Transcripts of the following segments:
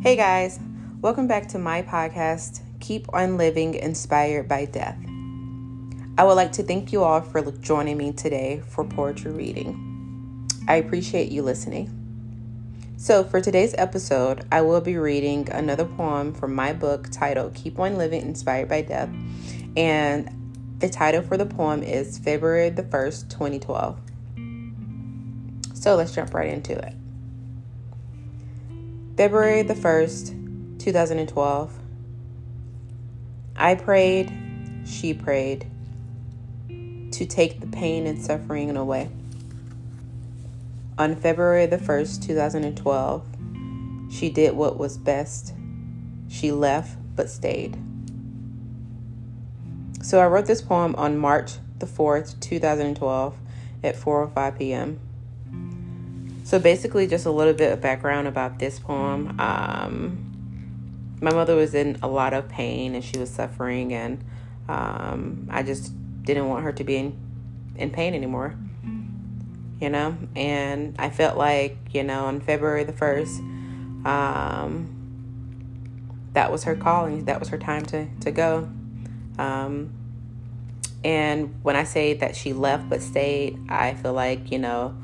Hey guys, welcome back to my podcast, Keep on Living Inspired by Death. I would like to thank you all for joining me today for poetry reading. I appreciate you listening. So, for today's episode, I will be reading another poem from my book titled Keep on Living Inspired by Death. And the title for the poem is February the 1st, 2012. So, let's jump right into it. February the 1st, 2012. I prayed, she prayed to take the pain and suffering away. On February the 1st, 2012, she did what was best. She left but stayed. So I wrote this poem on March the 4th, 2012 at 4:05 p.m. So basically, just a little bit of background about this poem. Um, my mother was in a lot of pain and she was suffering, and um, I just didn't want her to be in, in pain anymore. You know, and I felt like, you know, on February the 1st, um, that was her calling, that was her time to, to go. Um, and when I say that she left but stayed, I feel like, you know,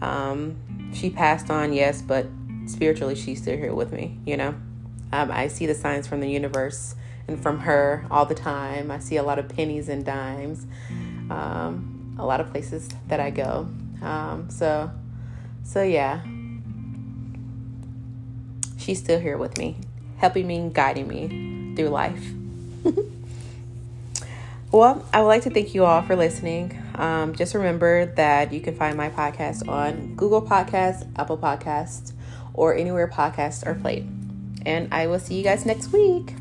um, she passed on, yes, but spiritually, she's still here with me, you know? Um, I see the signs from the universe and from her all the time. I see a lot of pennies and dimes, um, a lot of places that I go. Um, so, so yeah, she's still here with me, helping me, guiding me through life. well, I would like to thank you all for listening. Um, just remember that you can find my podcast on Google Podcasts, Apple Podcasts, or anywhere podcasts are played. And I will see you guys next week.